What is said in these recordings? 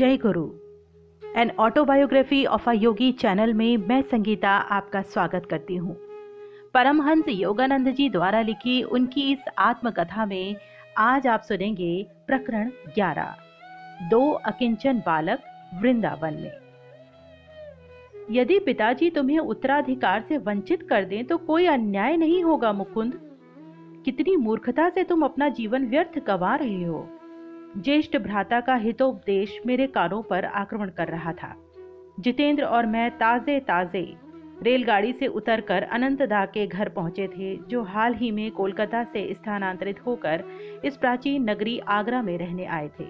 जय गुरु। An autobiography of a yogi channel में मैं संगीता आपका स्वागत करती हूँ। परमहंस योगानंद जी द्वारा लिखी उनकी इस आत्मकथा में आज आप सुनेंगे प्रकरण 11 दो अकिंचन बालक वृंदावन में। यदि पिताजी तुम्हें उत्तराधिकार से वंचित कर दें तो कोई अन्याय नहीं होगा मुकुंद। कितनी मूर्खता से तुम अपना जीवन व्यर्थ गवा रहे हो। ज्येष्ठ भ्राता का हितोपदेश मेरे कानों पर आक्रमण कर रहा था। जितेंद्र और मैं ताजे ताजे रेलगाड़ी से उतरकर अनंतदा के घर पहुँचे थे, जो हाल ही में कोलकाता से स्थानांतरित होकर इस प्राचीन नगरी आगरा में रहने आए थे।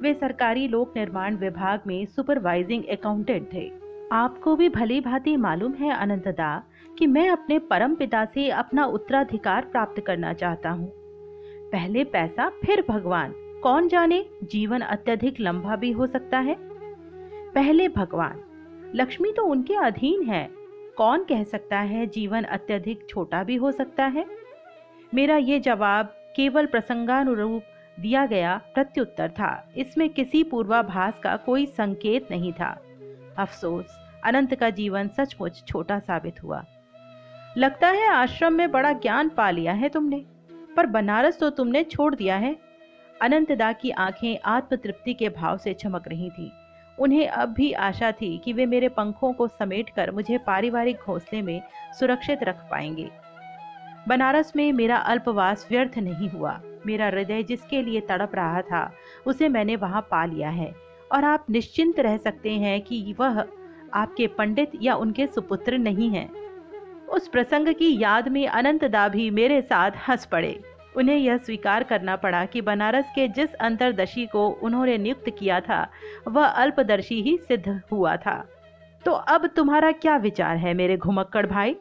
वे सरकारी लोक निर्माण विभाग में सुपरवाइजिंग अकाउंटेंट थे। आपको भी भली भांति मालूम है अनंतदा, कि मैं अपने परम पिता से अपना उत्तराधिकार प्राप्त करना चाहता हूँ। पहले पैसा, फिर भगवान। कौन जाने जीवन अत्यधिक लंबा भी हो सकता है? पहले भगवान। लक्ष्मी तो उनके अधीन है। कौन कह सकता है जीवन अत्यधिक छोटा भी हो सकता है? मेरा ये जवाब केवल प्रसंगानुरूप दिया गया प्रत्युत्तर था। इसमें किसी पूर्वाभास का कोई संकेत नहीं था। अफसोस, अनंत का जीवन सचमुच छोटा साबित हुआ। लगता है आश्रम में बड़ा ज्ञान पा लिया है तुमने, पर बनारस तो तुमने छोड़ दिया है। अनंतदा की आँखें आत्मतृप्ति के भाव से चमक रही थीं। उन्हें अब भी आशा थी कि वे मेरे पंखों को समेटकर मुझे पारिवारिक घोंसले में सुरक्षित रख पाएँगे। बनारस में मेरा अल्पवास व्यर्थ नहीं हुआ। मेरा हृदय जिसके लिए तड़प रहा था, उसे मैंने वहाँ पा लिया है। और आप निश्चिंत रह सकते हैं कि वह आपके पंडित या उनके सुपुत्र नहीं हैं। उस प्रसंग की याद में अनंतदा भी मेरे साथ हंस पड़े। उन्हें यह स्वीकार करना पड़ा कि बनारस के जिस अंतरदर्शी को उन्होंने नियुक्त किया था, वह अल्पदर्शी ही सिद्ध हुआ था। तो अब तुम्हारा क्या विचार है मेरे घुमक्कड़ भाई?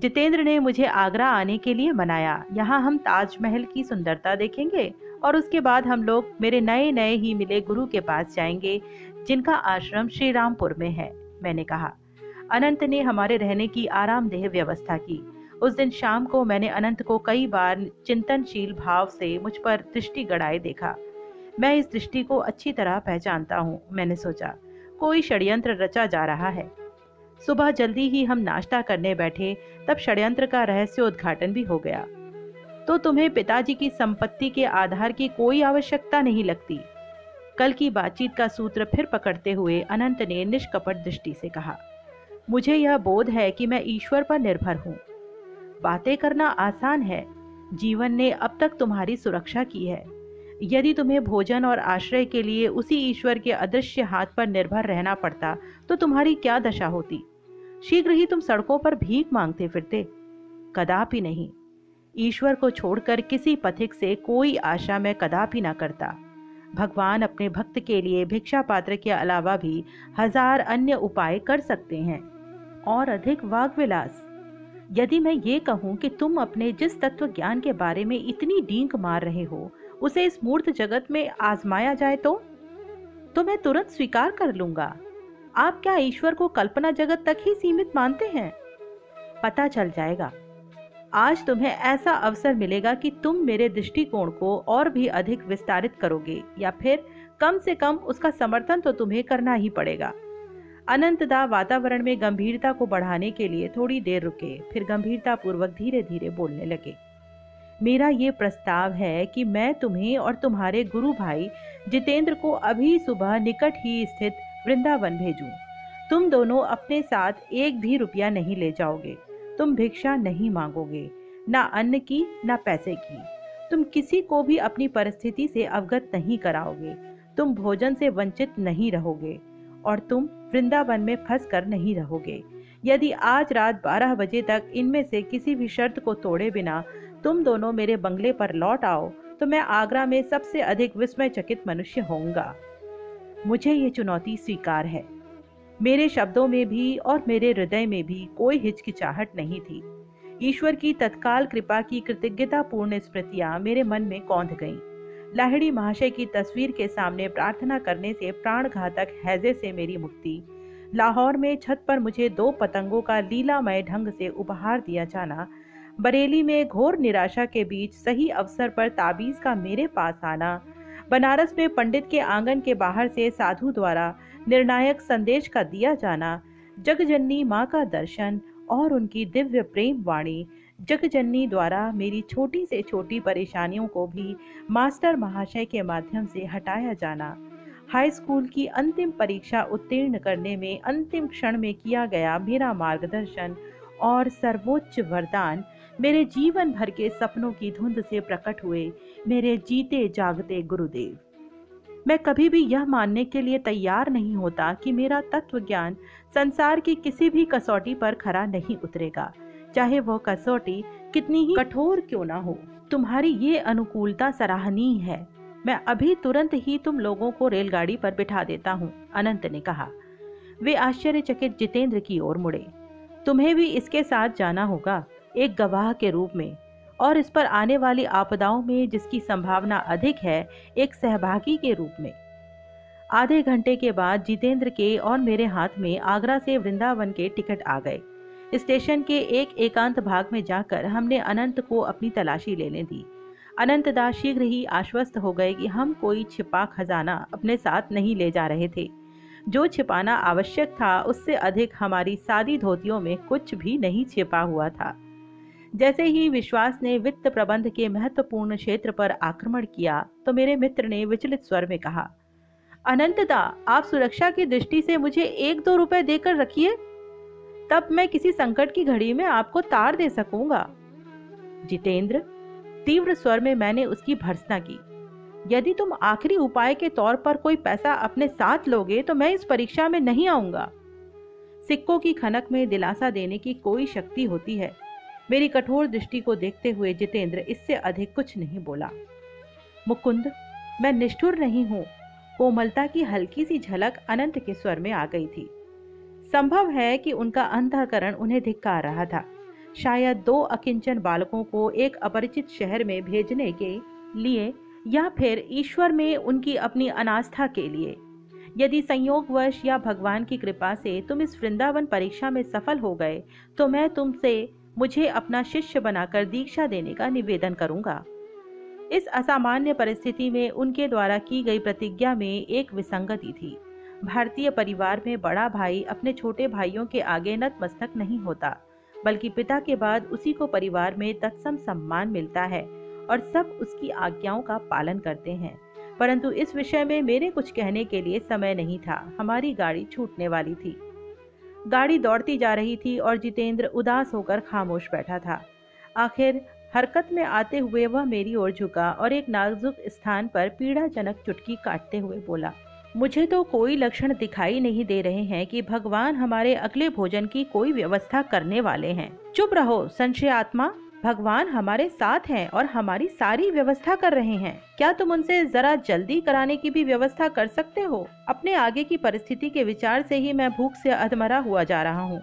जितेंद्र ने मुझे आगरा आने के लिए मनाया। यहाँ हम ताजमहल की सुंदरता देखेंगे और उसके बाद हम लोग मेरे नए नए ही मिले गुरु के पास जाएँगे, जिनका आश्रम श्री रामपुर में है, मैंने कहा। अनंत ने हमारे रहने की आरामदेह व्यवस्था की। उस दिन शाम को मैंने अनंत को कई बार चिंतनशील भाव से मुझ पर दृष्टि गड़ाए देखा। मैं इस दृष्टि को अच्छी तरह पहचानता हूँ, मैंने सोचा। कोई षड्यंत्र रचा जा रहा है। सुबह जल्दी ही हम नाश्ता करने बैठे, तब षड्यंत्र का रहस्य उद्घाटन भी हो गया। तो तुम्हें पिताजी की संपत्ति के आधार की कोई आवश्यकता नहीं लगती। कल की बातचीत का सूत्र फिर पकड़ते हुए अनंत ने निष्कपट दृष्टि से कहा, मुझे यह बोध है कि मैं ईश्वर पर निर्भर हूँ। बातें करना आसान है। जीवन ने अब तक तुम्हारी सुरक्षा की है। यदि तुम्हें भोजन और आश्रय के लिए उसी ईश्वर के अदृश्य हाथ पर निर्भर रहना पड़ता तो तुम्हारी क्या दशा होती? शीघ्र ही तुम सड़कों पर भीख मांगते फिरते। कदापि नहीं। ईश्वर को छोड़कर किसी पथिक से कोई आशा मैं कदापि ना करता। भगवान अपने भक्त के लिए भिक्षा पात्र के अलावा भी हज़ार अन्य उपाय कर सकते हैं। और अधिक वाग्विलास। यदि मैं ये कहूँ कि तुम अपने जिस तत्व ज्ञान के बारे में इतनी डींक मार रहे हो, उसे इस मूर्त जगत में आजमाया जाए तो? तो मैं तुरंत स्वीकार कर लूँगा। आप क्या ईश्वर को कल्पना जगत तक ही सीमित मानते हैं? पता चल जाएगा। आज तुम्हें ऐसा अवसर मिलेगा कि तुम मेरे दृष्टिकोण को और भी अधिक विस्तारित करोगे, या फिर कम से कम उसका समर्थन तो तुम्हें करना ही पड़ेगा। अनंतदा वातावरण में गंभीरता को बढ़ाने के लिए थोड़ी देर रुके, फिर गंभीरता पूर्वक धीरे धीरे बोलने लगे, मेरा ये प्रस्ताव है कि मैं तुम्हें और तुम्हारे गुरु भाई जितेंद्र को अभी सुबह निकट ही स्थित वृंदावन भेजूं। तुम दोनों अपने साथ एक भी रुपया नहीं ले जाओगे। तुम भिक्षा नहीं मांगोगे, ना अन्न की, ना पैसे की। तुम किसी को भी अपनी परिस्थिति से अवगत नहीं कराओगे। तुम भोजन से वंचित नहीं रहोगे और तुम वृंदावन में फंस कर नहीं रहोगे। यदि आज रात 12 बजे तक इनमें से किसी भी शर्त को तोड़े बिना तुम दोनों मेरे बंगले पर लौट आओ तो मैं आगरा में सबसे अधिक विस्मय चकित मनुष्य होऊँगा। मुझे ये चुनौती स्वीकार है। मेरे शब्दों में भी और मेरे हृदय में भी कोई हिचकिचाहट नहीं थी। ईश्वर की तत्काल कृपा की कृतज्ञतापूर्ण स्मृतियाँ मेरे मन में कौंध गईं। लाहिड़ी महाशय की तस्वीर के सामने प्रार्थना करने से प्राण घातक हैजे से मेरी मुक्ति। लाहौर में छत पर मुझे दो पतंगों का लीलामय ढंग से उपहार दिया जाना, बरेली में घोर निराशा के बीच सही अवसर पर ताबीज का मेरे पास आना, बनारस में पंडित के आँगन के बाहर से साधु द्वारा निर्णायक संदेश का दिया जाना, जगजननी माँ का दर्शन और उनकी दिव्य प्रेम वाणी जगजननी द्वारा मेरी छोटी से छोटी परेशानियों को भी मास्टर महाशय के माध्यम से हटाया जाना, हाई स्कूल की अंतिम परीक्षा उत्तीर्ण करने में, अंतिम क्षण में किया गया मेरा मार्गदर्शन और सर्वोच्च वरदान मेरे जीवन भर के सपनों की धुंध से प्रकट हुए, मेरे जीते जागते गुरुदेव। मैं कभी भी यह मानने के लिए तैयार नहीं होता कि मेरा तत्व ज्ञान संसार की किसी भी कसौटी पर खरा नहीं उतरेगा। चाहे वह कसौटी कितनी ही कठोर क्यों ना हो, तुम्हारी ये अनुकूलता सराहनीय है। मैं अभी तुरंत ही तुम लोगों को रेलगाड़ी पर बिठा देता हूँ, अनंत ने कहा। वे आश्चर्यचकित जितेंद्र की ओर मुड़े। तुम्हें भी इसके साथ जाना होगा, एक गवाह के रूप में। और इस पर आने वाली आपदाओं में जिसकी संभावना अधिक है, एक सहभागी के रूप में। आधे घंटे के बाद जितेंद्र के और मेरे हाथ में आगरा से वृंदावन के टिकट आ गए। स्टेशन के एक एकांत भाग में जाकर हमने अनंत को अपनी तलाशी लेने दी। अनंत दास शीघ्र ही आश्वस्त हो गए कि हम कोई छिपा खजाना अपने साथ नहीं ले जा रहे थे। जो छिपाना आवश्यक था, उससे अधिक हमारी सादी धोतियों में कुछ भी नहीं छिपा हुआ था। जैसे ही विश्वास ने वित्त प्रबंध के महत्वपूर्ण क्षेत्र पर आक्रमण किया तो मेरे मित्र ने विचलित स्वर में कहा अनंतदा आप सुरक्षा की दृष्टि से मुझे एक दो रुपए देकर रखिए। तब मैं किसी संकट की घड़ी में आपको तार दे सकूँगा। जितेंद्र, तीव्र स्वर में मैंने उसकी भर्सना की। यदि तुम आखिरी उपाय के तौर पर कोई पैसा अपने साथ लोगे तो मैं इस परीक्षा में नहीं आऊँगा। सिक्कों की खनक में दिलासा देने की कोई शक्ति होती है। मेरी कठोर दृष्टि को देखते हुए जितेंद्र इससे अधिक कुछ नहीं बोला। मुकुंद, मैं निष्ठुर नहीं हूँ। कोमलता की हल्की सी झलक अनंत के स्वर में आ गई थी। संभव है कि उनका अंतकरण उन्हें धिक्कार रहा था। शायद दो अकिंचन बालकों को एक अपरिचित शहर में भेजने के लिए या फिर ईश्वर में उनकी अपनी अनास्था के लिए। यदि संयोगवश या भगवान की कृपा से तुम इस वृंदावन परीक्षा में सफल हो गए तो मैं तुमसे मुझे अपना शिष्य बनाकर दीक्षा देने का निवेदन करूँगा। इस असामान्य परिस्थिति में उनके द्वारा की गई प्रतिज्ञा में एक विसंगति थी। भारतीय परिवार में बड़ा भाई अपने छोटे भाइयों के आगे नतमस्तक नहीं होता, बल्कि पिता के बाद उसी को परिवार में तत्सम सम्मान मिलता है और सब उसकी आज्ञाओं का पालन करते हैं। परंतु इस विषय में मेरे कुछ कहने के लिए समय नहीं था, हमारी गाड़ी छूटने वाली थी। गाड़ी दौड़ती जा रही थी और जितेंद्र उदास होकर खामोश बैठा था। आखिर हरकत में आते हुए वह मेरी ओर झुका और एक नाजुक स्थान पर पीड़ाजनक चुटकी काटते हुए बोला मुझे तो कोई लक्षण दिखाई नहीं दे रहे हैं कि भगवान हमारे अगले भोजन की कोई व्यवस्था करने वाले हैं। चुप रहो, संशय आत्मा। भगवान हमारे साथ हैं और हमारी सारी व्यवस्था कर रहे हैं। क्या तुम उनसे जरा जल्दी कराने की भी व्यवस्था कर सकते हो? अपने आगे की परिस्थिति के विचार से ही मैं भूख से अधमरा हुआ जा रहा हूँ।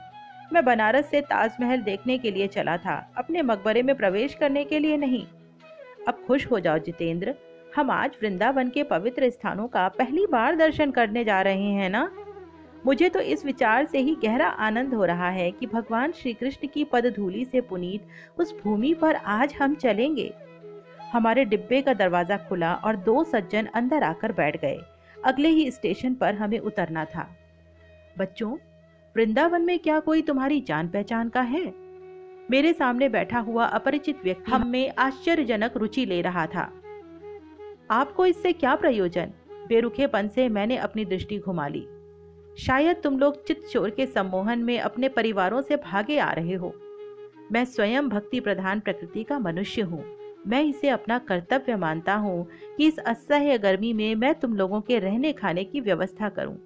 मैं बनारस से ताजमहल देखने के लिए चला था। अपने मकबरे में प्रवेश करने के लिए नहीं। अब खुश हो जाओ जितेंद्र। हम आज वृंदावन के पवित्र स्थानों का पहली बार दर्शन करने जा रहे हैं ना? मुझे तो इस विचार से ही गहरा आनंद हो रहा है कि भगवान श्री कृष्ण की पदधूलि से पुनीत उस भूमि पर आज हम चलेंगे। हमारे डिब्बे का दरवाज़ा खुला और दो सज्जन अंदर आकर बैठ गए। अगले ही स्टेशन पर हमें उतरना था। बच्चों वृंदावन में क्या कोई तुम्हारी जान पहचान का है? मेरे सामने बैठा हुआ अपरिचित व्यक्ति हम में आश्चर्यजनक रुचि ले रहा था। आपको इससे क्या प्रयोजन? बेरुखेपन से मैंने अपनी दृष्टि घुमा ली। शायद तुम लोग चित चोर के सम्मोहन में अपने परिवारों से भागे आ रहे हो। मैं स्वयं भक्ति प्रधान प्रकृति का मनुष्य हूँ। मैं इसे अपना कर्तव्य मानता हूँ कि इस असह्य गर्मी में मैं तुम लोगों के रहने खाने की व्यवस्था करूँ।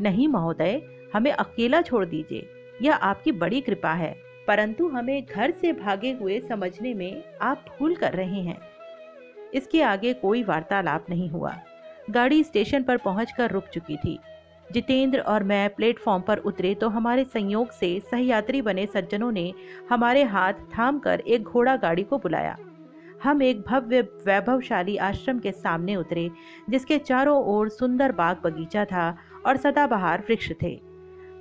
नहीं महोदय, हमें अकेला छोड़ दीजिए। यह आपकी बड़ी कृपा है, परंतु हमें घर से भागे हुए समझने में आप भूल कर रहे हैं। इसके आगे कोई वार्तालाप नहीं हुआ। गाड़ी स्टेशन पर पहुंचकर रुक चुकी थी। जितेंद्र और मैं प्लेटफॉर्म पर उतरे तो हमारे संयोग से सहयात्री बने सज्जनों ने हमारे हाथ थाम कर एक घोड़ा गाड़ी को बुलाया। हम एक भव्य वैभवशाली आश्रम के सामने उतरे, जिसके चारों ओर सुंदर बाग बगीचा था और सदाबहार वृक्ष थे।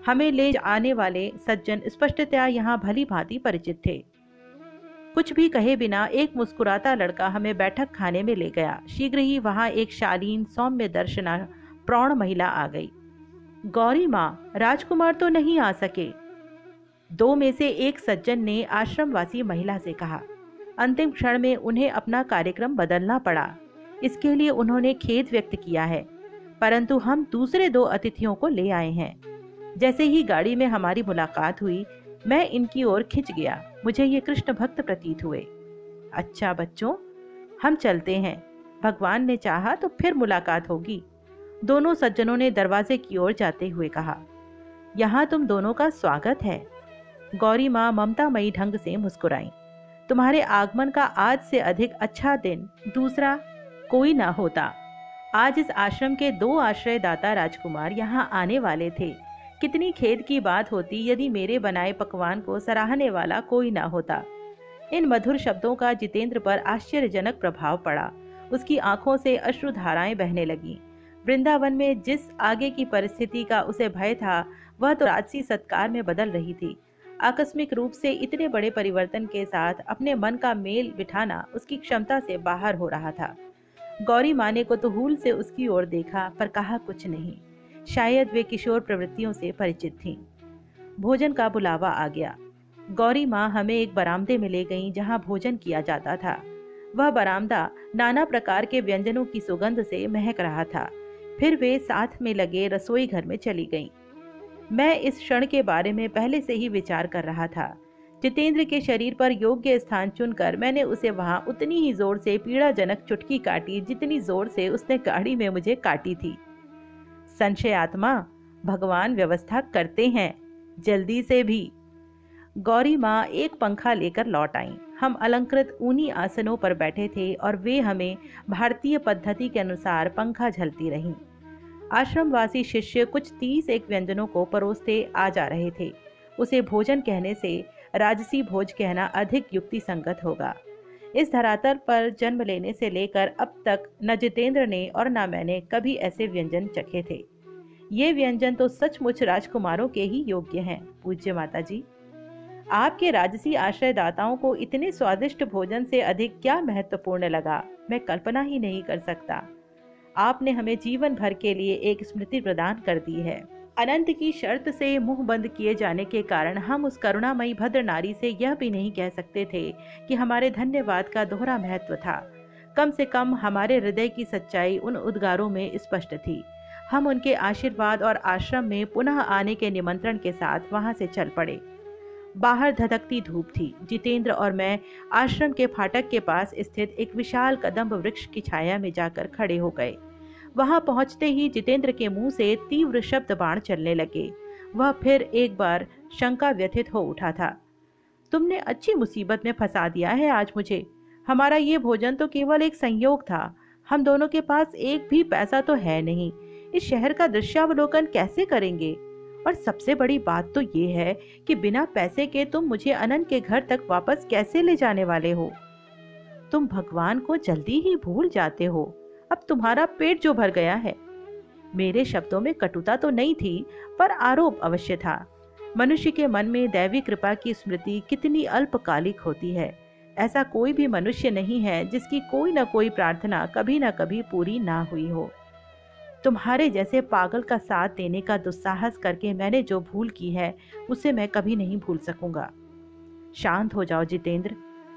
हमें ले आने वाले सज्जन स्पष्टतया यहाँ भली भांति परिचित थे। कुछ भी कहे बिना एक मुस्कुराता लड़का हमें बैठक खाने में ले गया। शीघ्र ही वहाँ एक शालीन, सौम्य दर्शना प्रौण महिला आ गई। गौरी माँ, राजकुमार तो नहीं आ सके। दो में से एक सज्जन ने आश्रमवासी महिला से कहा। अंतिम क्षण में उन्हें अपना कार्यक्रम बदलना पड़ा। इसके लिए उन्होंने खेद व्यक्त किया है। परंतु हम दूसरे दो अतिथियों को ले आए हैं। जैसे ही गाड़ी में हमारी मुलाकात हुई मैं इनकी ओर खिंच गया। मुझे ये कृष्ण भक्त प्रतीत हुए। अच्छा बच्चों, हम चलते हैं। भगवान ने चाहा तो फिर मुलाकात होगी। दोनों सज्जनों ने दरवाजे की ओर जाते हुए कहा, यहाँ तुम दोनों का स्वागत है। गौरी माँ ममतामयी ढंग से मुस्कुराई, तुम्हारे आगमन का आज से अधिक अच्छा दिन दूसरा कोई ना होता। आज इस आश्रम के दो आश्रयदाता राजकुमार यहाँ आने वाले थे। कितनी खेद की बात होती यदि मेरे बनाए पकवान को सराहने वाला कोई ना होता। इन मधुर शब्दों का जितेंद्र पर आश्चर्यजनक प्रभाव पड़ा। उसकी आँखों से अश्रुधाराएँ बहने लगी। वृंदावन में जिस आगे की परिस्थिति का उसे भय था, वह तो राजसी सत्कार में बदल रही थी। आकस्मिक रूप से इतने बड़े परिवर्तन के साथ अपने मन का मेल बिठाना उसकी क्षमता से बाहर हो रहा था। गौरी माँ ने कुतूहल से उसकी ओर देखा, पर कहा, कुछ नहीं। शायद वे किशोर प्रवृत्तियों से परिचित थीं। भोजन का बुलावा आ गया। गौरी माँ हमें एक बरामदे में ले गईं जहाँ भोजन किया जाता था। वह बरामदा नाना प्रकार के व्यंजनों की सुगंध से महक रहा था। फिर वे साथ में लगे रसोई घर में चली गईं। मैं इस क्षण के बारे में पहले से ही विचार कर रहा था। जितेंद्र के शरीर पर योग्य स्थान चुनकर मैंने उसे वहाँ उतनी ही ज़ोर से पीड़ाजनक चुटकी काटी जितनी ज़ोर से उसने गाड़ी में मुझे काटी थी। संशय आत्मा भगवान व्यवस्था करते हैं। जल्दी से भी। गौरी माँ एक पंखा लेकर लौट आई। हम अलंकृत ऊनी आसनों पर बैठे थे और वे हमें भारतीय पद्धति के अनुसार पंखा झलती रहीं। आश्रमवासी शिष्य कुछ तीस एक व्यंजनों को परोसते आ जा रहे थे। उसे भोजन कहने से राजसी भोज कहना अधिक युक्ति संगत होगा। इस धरातल पर जन्म लेने से लेकर अब तक न जितेंद्र ने और न मैंने कभी ऐसे व्यंजन चखे थे। ये व्यंजन तो सचमुच राजकुमारों के ही योग्य हैं, पूज्य माता जी आपके राजसी आश्रयदाताओं को इतने स्वादिष्ट भोजन से अधिक क्या महत्वपूर्ण लगा? मैं कल्पना ही नहीं कर सकता। आपने हमें जीवन भर के लिए एक स्मृति प्रदान कर दी है। अनंत की शर्त से मुँह बंद किए जाने के कारण हम उस करुणामयी भद्र नारी से यह भी नहीं कह सकते थे कि हमारे धन्यवाद का दोहरा महत्व था। कम से कम हमारे हृदय की सच्चाई उन उद्गारों में स्पष्ट थी। हम उनके आशीर्वाद और आश्रम में पुनः आने के निमंत्रण के साथ वहाँ से चल पड़े। बाहर धधकती धूप थी। जितेंद्र और मैं आश्रम के फाटक के पास स्थित एक विशाल कदम्ब वृक्ष की छाया में जाकर खड़े हो गए। वहाँ पहुँचते ही जितेंद्र के मुँह से तीव्र शब्द बाण चलने लगे। वह फिर एक बार शंका व्यथित हो उठा था। तुमने अच्छी मुसीबत में फंसा दिया है आज मुझे। हमारा ये भोजन तो केवल एक संयोग था। हम दोनों के पास एक भी पैसा तो है नहीं। इस शहर का दृश्यावलोकन कैसे करेंगे? और सबसे बड़ी बात तो ये है कि बिना पैसे के तुम मुझे अनंत के घर तक वापस कैसे ले जाने वाले हो? तुम भगवान को जल्दी ही भूल जाते हो। अब तुम्हारा पेट जो भर गया है। मेरे शब्दों में कटुता तो नहीं थी, पर आरोप अवश्य था। मनुष्य के मन में दैवी कृपा की स्मृति कितनी अल्पकालिक होती है। ऐसा कोई भी मनुष्य नहीं है जिसकी कोई ना कोई प्रार्थना कभी ना कभी पूरी ना हुई हो। तुम्हारे जैसे पागल का साथ देने का दुस्साहस करके मैंने जो भूल की है, उसे मैं कभी नहीं भूल सकूँगा। शांत हो जाओ जितेंद्र।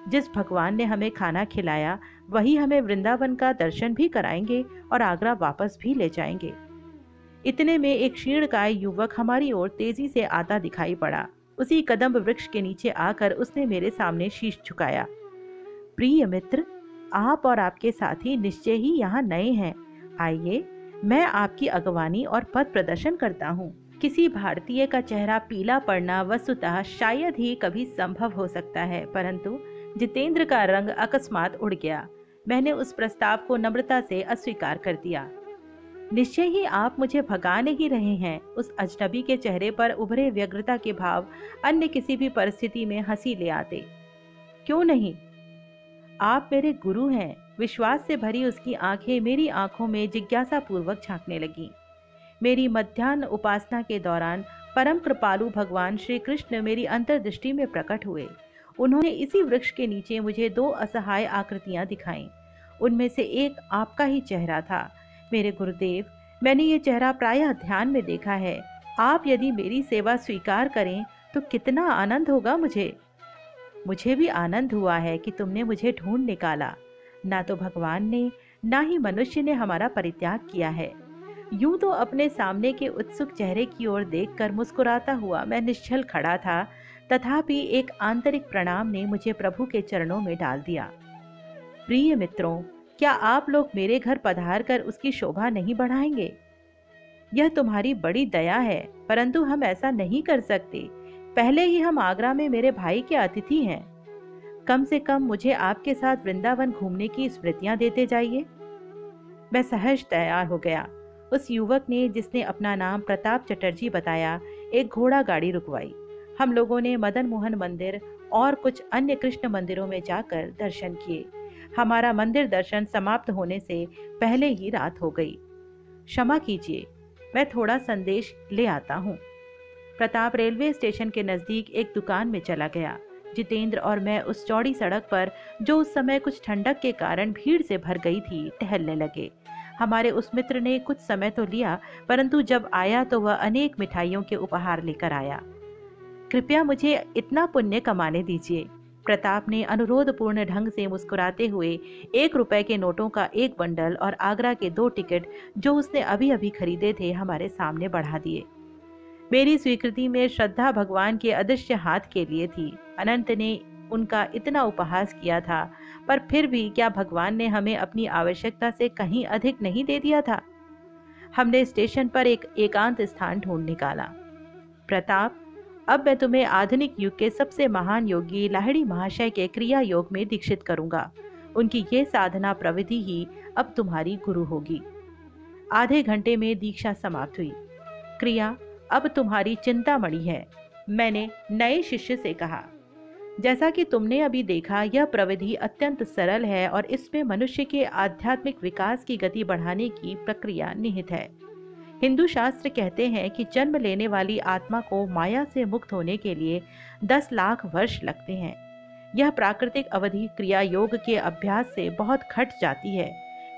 जिस भगवान ने हमें खाना खिलाया, वही हमें वृंदावन का दर्शन भी कराएँगे और आगरा वापस भी ले जाएँगे। इतने में एक क्षीणकाय युवक हमारी ओर तेज़ी से आता दिखाई पड़ा। उसी कदम वृक्ष के नीचे आकर उसने मेरे सामने शीश झुकाया। प्रिय मित्र, आप और आपके साथी निश्चय ही यहाँ नए हैं। आइए, मैं आपकी अगवानी और पद प्रदर्शन करता हूँ। किसी भारतीय का चेहरा पीला पड़ना वस्तुतः शायद ही कभी संभव हो सकता है, परंतु जितेंद्र का रंग अकस्मात उड़ गया। मैंने उस प्रस्ताव को नम्रता से अस्वीकार कर दिया। निश्चय ही आप मुझे भगा नहीं रहे हैं। उस अजनबी के चेहरे पर उभरे व्यग्रता के भाव अन्य किसी भी परिस्थिति में हँसी ले आते। क्यों नहीं? आप मेरे गुरु हैं। विश्वास से भरी उसकी आँखें मेरी आँखों में जिज्ञासा पूर्वक झांकने लगी। मेरी मध्यान्ह उपासना के दौरान परम कृपालु भगवान श्री कृष्ण मेरी अंतर्दृष्टि में प्रकट हुए। उन्होंने इसी वृक्ष के नीचे मुझे दो असहाय आकृतियाँ दिखाई। उनमें से एक आपका ही चेहरा था। मेरे गुरुदेव, मैंने ये चेहरा प्रायः ध्यान में देखा है। आप यदि मेरी सेवा स्वीकार करें तो कितना आनंद होगा मुझे। मुझे भी आनंद हुआ है कि तुमने मुझे ढूंढ निकाला। ना तो भगवान ने, ना ही मनुष्य ने हमारा परित्याग किया है। यूँ तो अपने सामने के उत्सुक चेहरे की ओर देखकर मुस्कुराता हुआ मैं निश्चल खड़ा था तथापि एक आंतरिक प्रणाम ने मुझे प्रभु के चरणों में डाल दिया। प्रिय मित्रों, क्या आप लोग मेरे घर पधार कर उसकी शोभा नहीं बढ़ाएँगे? यह तुम्हारी बड़ी दया है, परंतु हम ऐसा नहीं कर सकते। पहले ही हम आगरा में मेरे भाई के अतिथि हैं। कम से कम मुझे आपके साथ वृंदावन घूमने की स्मृतियाँ देते जाइए। मैं सहज तैयार हो गया। उस युवक ने, जिसने अपना नाम प्रताप चटर्जी बताया, एक घोड़ा गाड़ी रुकवाई। हम लोगों ने मदन मोहन मंदिर और कुछ अन्य कृष्ण मंदिरों में जाकर दर्शन किए। हमारा मंदिर दर्शन समाप्त होने से पहले ही रात हो गई। क्षमा कीजिए, मैं थोड़ा संदेश ले आता हूँ। प्रताप रेलवे स्टेशन के नज़दीक एक दुकान में चला गया। जितेंद्र और मैं उस चौड़ी सड़क पर, जो उस समय कुछ ठंडक के कारण भीड़ से भर गई थी, टहलने लगे। हमारे उस मित्र ने कुछ समय तो लिया, परंतु जब आया तो वह अनेक मिठाइयों के उपहार लेकर आया। कृपया मुझे इतना पुण्य कमाने दीजिए। प्रताप ने अनुरोधपूर्ण ढंग से मुस्कुराते हुए एक रुपए के नोटों का एक बंडल और आगरा के दो टिकट जो उसने अभी अभी खरीदे थे हमारे सामने बढ़ा दिए। मेरी स्वीकृति में श्रद्धा भगवान के अदृश्य हाथ के लिए थी। अनंत ने उनका इतना उपहास किया था, पर फिर भी क्या भगवान ने हमें अपनी आवश्यकता से कहीं अधिक नहीं दे दिया था? हमने स्टेशन पर एक एकांत स्थान ढूंढ निकाला। प्रताप अब मैं तुम्हें आधुनिक युग के सबसे महान योगी लाहिड़ी महाशय के क्रिया योग में दीक्षित करूँगा। उनकी ये साधना प्रविधि ही अब तुम्हारी गुरु होगी। आधे घंटे में दीक्षा समाप्त हुई। क्रिया, अब तुम्हारी चिंता चिंतामणि है, मैंने नए शिष्य से कहा। जैसा कि तुमने अभी देखा, यह प्रविधि अत्यंत सरल है और इसमें मनुष्य के आध्यात्मिक विकास की गति बढ़ाने की प्रक्रिया निहित है। हिंदू शास्त्र कहते हैं कि जन्म लेने वाली आत्मा को माया से मुक्त होने के लिए दस लाख वर्ष लगते हैं। यह प्राकृतिक अवधि क्रिया योग के अभ्यास से बहुत घट जाती है।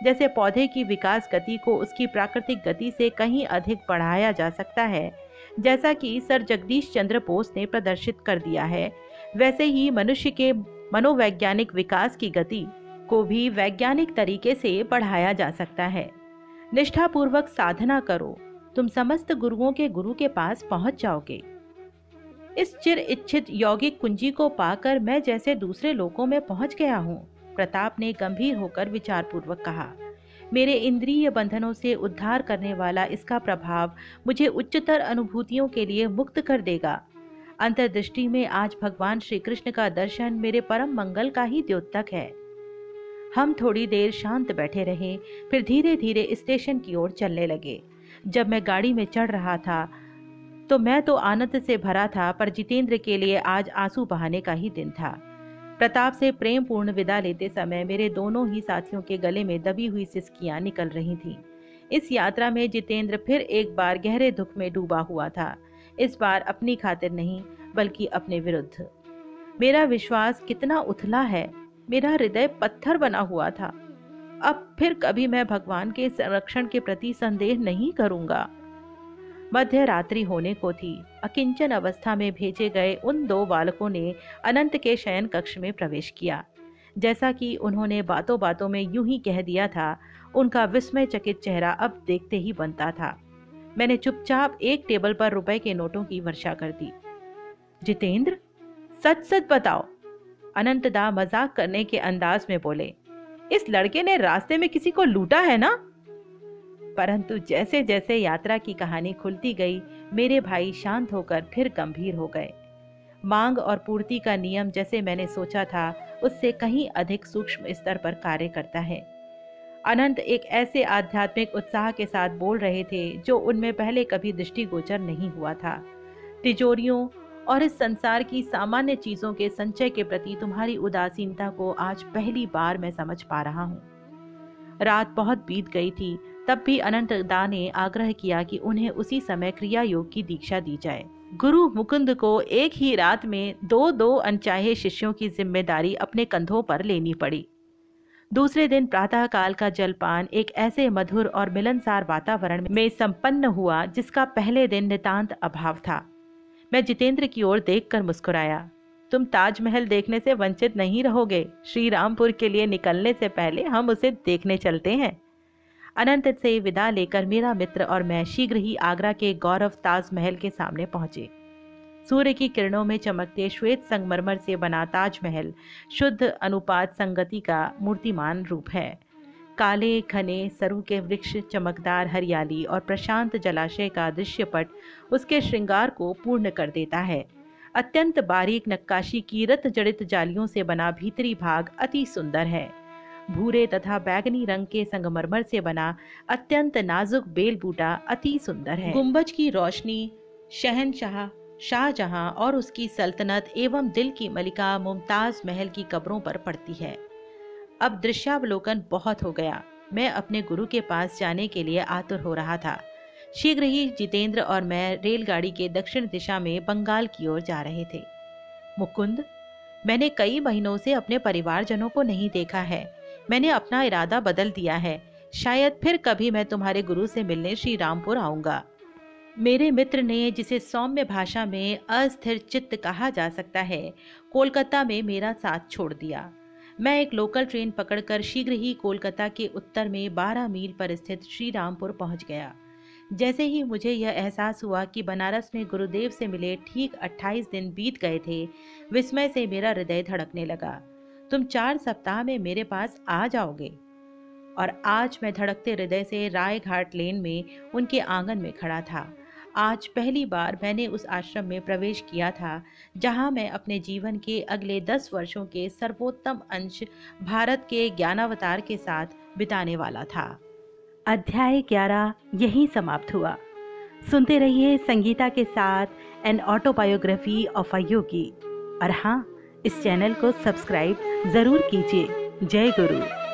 जैसे पौधे की विकास गति को उसकी प्राकृतिक गति से कहीं अधिक बढ़ाया जा सकता है। जैसा कि सर जगदीश चंद्र बोस ने प्रदर्शित कर दिया है, वैसे ही मनुष्य के मनोवैज्ञानिक विकास की गति को भी वैज्ञानिक तरीके से बढ़ाया जा सकता है। निष्ठापूर्वक साधना करो। तुम समस्त गुरुओं के गुरु के पास पहुँच जाओगे। इस चिर इच्छित यौगिक कुंजी को पाकर मैं जैसे दूसरे लोकों में पहुँच गया हूँ, प्रताप ने गंभीर होकर विचारपूर्वक कहा। मेरे इंद्रिय बंधनों से उद्धार करने वाला इसका प्रभाव मुझे उच्चतर अनुभूतियों के लिए मुक्त कर देगा। अंतर्दृष्टि में आज भगवान श्री कृष्ण का दर्शन मेरे परम मंगल का ही द्योतक है। हम थोड़ी देर शांत बैठे रहे, फिर धीरे धीरे स्टेशन की ओर चलने लगे। जब मैं गाड़ी में चढ़ रहा था तो मैं तो आनंद से भरा था, पर जितेंद्र के लिए आज आँसू बहाने का ही दिन था। प्रताप से प्रेम पूर्ण विदा लेते समय मेरे दोनों ही साथियों के गले में दबी हुई सिस्कियाँ निकल रही थीं। इस यात्रा में जितेंद्र फिर एक बार गहरे दुख में डूबा हुआ था। इस बार अपनी खातिर नहीं, बल्कि अपने विरुद्ध। मेरा विश्वास कितना उथला है मेरा हृदय पत्थर बना हुआ था। अब फिर कभी मैं भगवान के संरक्षण के प्रति संदेह नहीं करूँगा। मध्य रात्रि होने को थी। अकिंचन अवस्था में भेजे गए उन दो बालकों ने अनंत के शयन कक्ष में प्रवेश किया। जैसा कि उन्होंने बातों बातों में यूँ ही कह दिया था, उनका विस्मय चकित चेहरा अब देखते ही बनता था। मैंने चुपचाप एक टेबल पर रुपए के नोटों की वर्षा कर दी। जितेंद्र सच सच बताओ अनंत दा मज़ाक करने के अंदाज में बोले, इस लड़के ने रास्ते में किसी को लूटा है ना? परंतु जैसे जैसे यात्रा की कहानी खुलती गई, मेरे भाई शांत होकर फिर गंभीर हो गए। मांग और पूर्ति का नियम जैसे मैंने सोचा था, उससे कहीं अधिक सूक्ष्म स्तर पर कार्य करता है। अनंत एक ऐसे आध्यात्मिक उत्साह के साथ बोल रहे थे, जो उनमें पहले कभी दृष्टिगोचर नहीं हुआ था। तिजोरियों और इस संसार की सामान्य चीज़ों के संचय के प्रति तुम्हारी उदासीनता को आज पहली बार मैं समझ पा रहा हूँ। रात बहुत बीत गई थी, तब भी अनंत दा ने आग्रह किया कि उन्हें उसी समय क्रिया योग की दीक्षा दी जाए। गुरु मुकुंद को एक ही रात में दो दो अनचाहे शिष्यों की ज़िम्मेदारी अपने कंधों पर लेनी पड़ी। दूसरे दिन प्रातः काल का जलपान एक ऐसे मधुर और मिलनसार वातावरण में संपन्न हुआ जिसका पहले दिन नितांत अभाव था। मैं जितेंद्र की ओर देखकर मुस्कुराया। तुम ताजमहल देखने से वंचित नहीं रहोगे। श्री रामपुर के लिए निकलने से पहले हम उसे देखने चलते हैं। अनंत से विदा लेकर मेरा मित्र और मैं शीघ्र ही आगरा के गौरव ताजमहल के सामने पहुँचे। सूर्य की किरणों में चमकते श्वेत संगमरमर से बना ताजमहल शुद्ध अनुपात संगति का मूर्तिमान रूप है। काले घने सरु के वृक्ष, चमकदार हरियाली और प्रशांत जलाशय का दृश्यपट उसके श्रृंगार को पूर्ण कर देता है। अत्यंत बारीक नक्काशी की रत जड़ित जालियों से बना भीतरी भाग अति सुंदर है। भूरे तथा बैगनी रंग के संगमरमर से बना अत्यंत नाजुक बेल बूटा अति सुंदर है। गुंबज की रोशनी, शहनशाह, शाहजहां और उसकी सल्तनत एवं दिल की मलिका मुमताज़ महल की कब्रों पर पड़ती है। अब दृश्यावलोकन बहुत हो गया। मैं अपने गुरु के पास जाने के लिए आतुर हो रहा था। शीघ्र ही जितेंद्र और मैं रेलगाड़ी के दक्षिण दिशा में बंगाल की ओर जा रहे थे। मुकुंद, मैंने कई महीनों से अपने परिवारजनों को नहीं देखा है। मैंने अपना इरादा बदल दिया है। शायद फिर कभी मैं तुम्हारे गुरु से मिलने श्री रामपुर आऊँगा। मेरे मित्र ने जिसे सौम्य भाषा में अस्थिर चित्त कहा जा सकता है, कोलकाता में मेरा साथ छोड़ दिया। मैं एक लोकल ट्रेन पकड़कर शीघ्र ही कोलकाता के उत्तर में 12 मील पर स्थित श्री रामपुर पहुँच गया। जैसे ही मुझे यह एहसास हुआ कि बनारस में गुरुदेव से मिले ठीक 28 दिन बीत गए थे, विस्मय से मेरा हृदय धड़कने लगा। तुम चार सप्ताह में मेरे पास आ जाओगे। और आज मैं धड़कते हृदय से राय घाट लेन में उनके आँगन में खड़ा था। आज पहली बार मैंने उस आश्रम में प्रवेश किया था, जहाँ मैं अपने जीवन के अगले दस वर्षों के सर्वोत्तम अंश भारत के ज्ञानावतार के साथ बिताने वाला था। अध्याय ग्यारह यही समाप्त हुआ। सुनते रहिए संगीता के साथ an autobiography of a yogi और हाँ इस चैनल को सब्सक्राइब ज़रूर कीजिए। जय गुरु।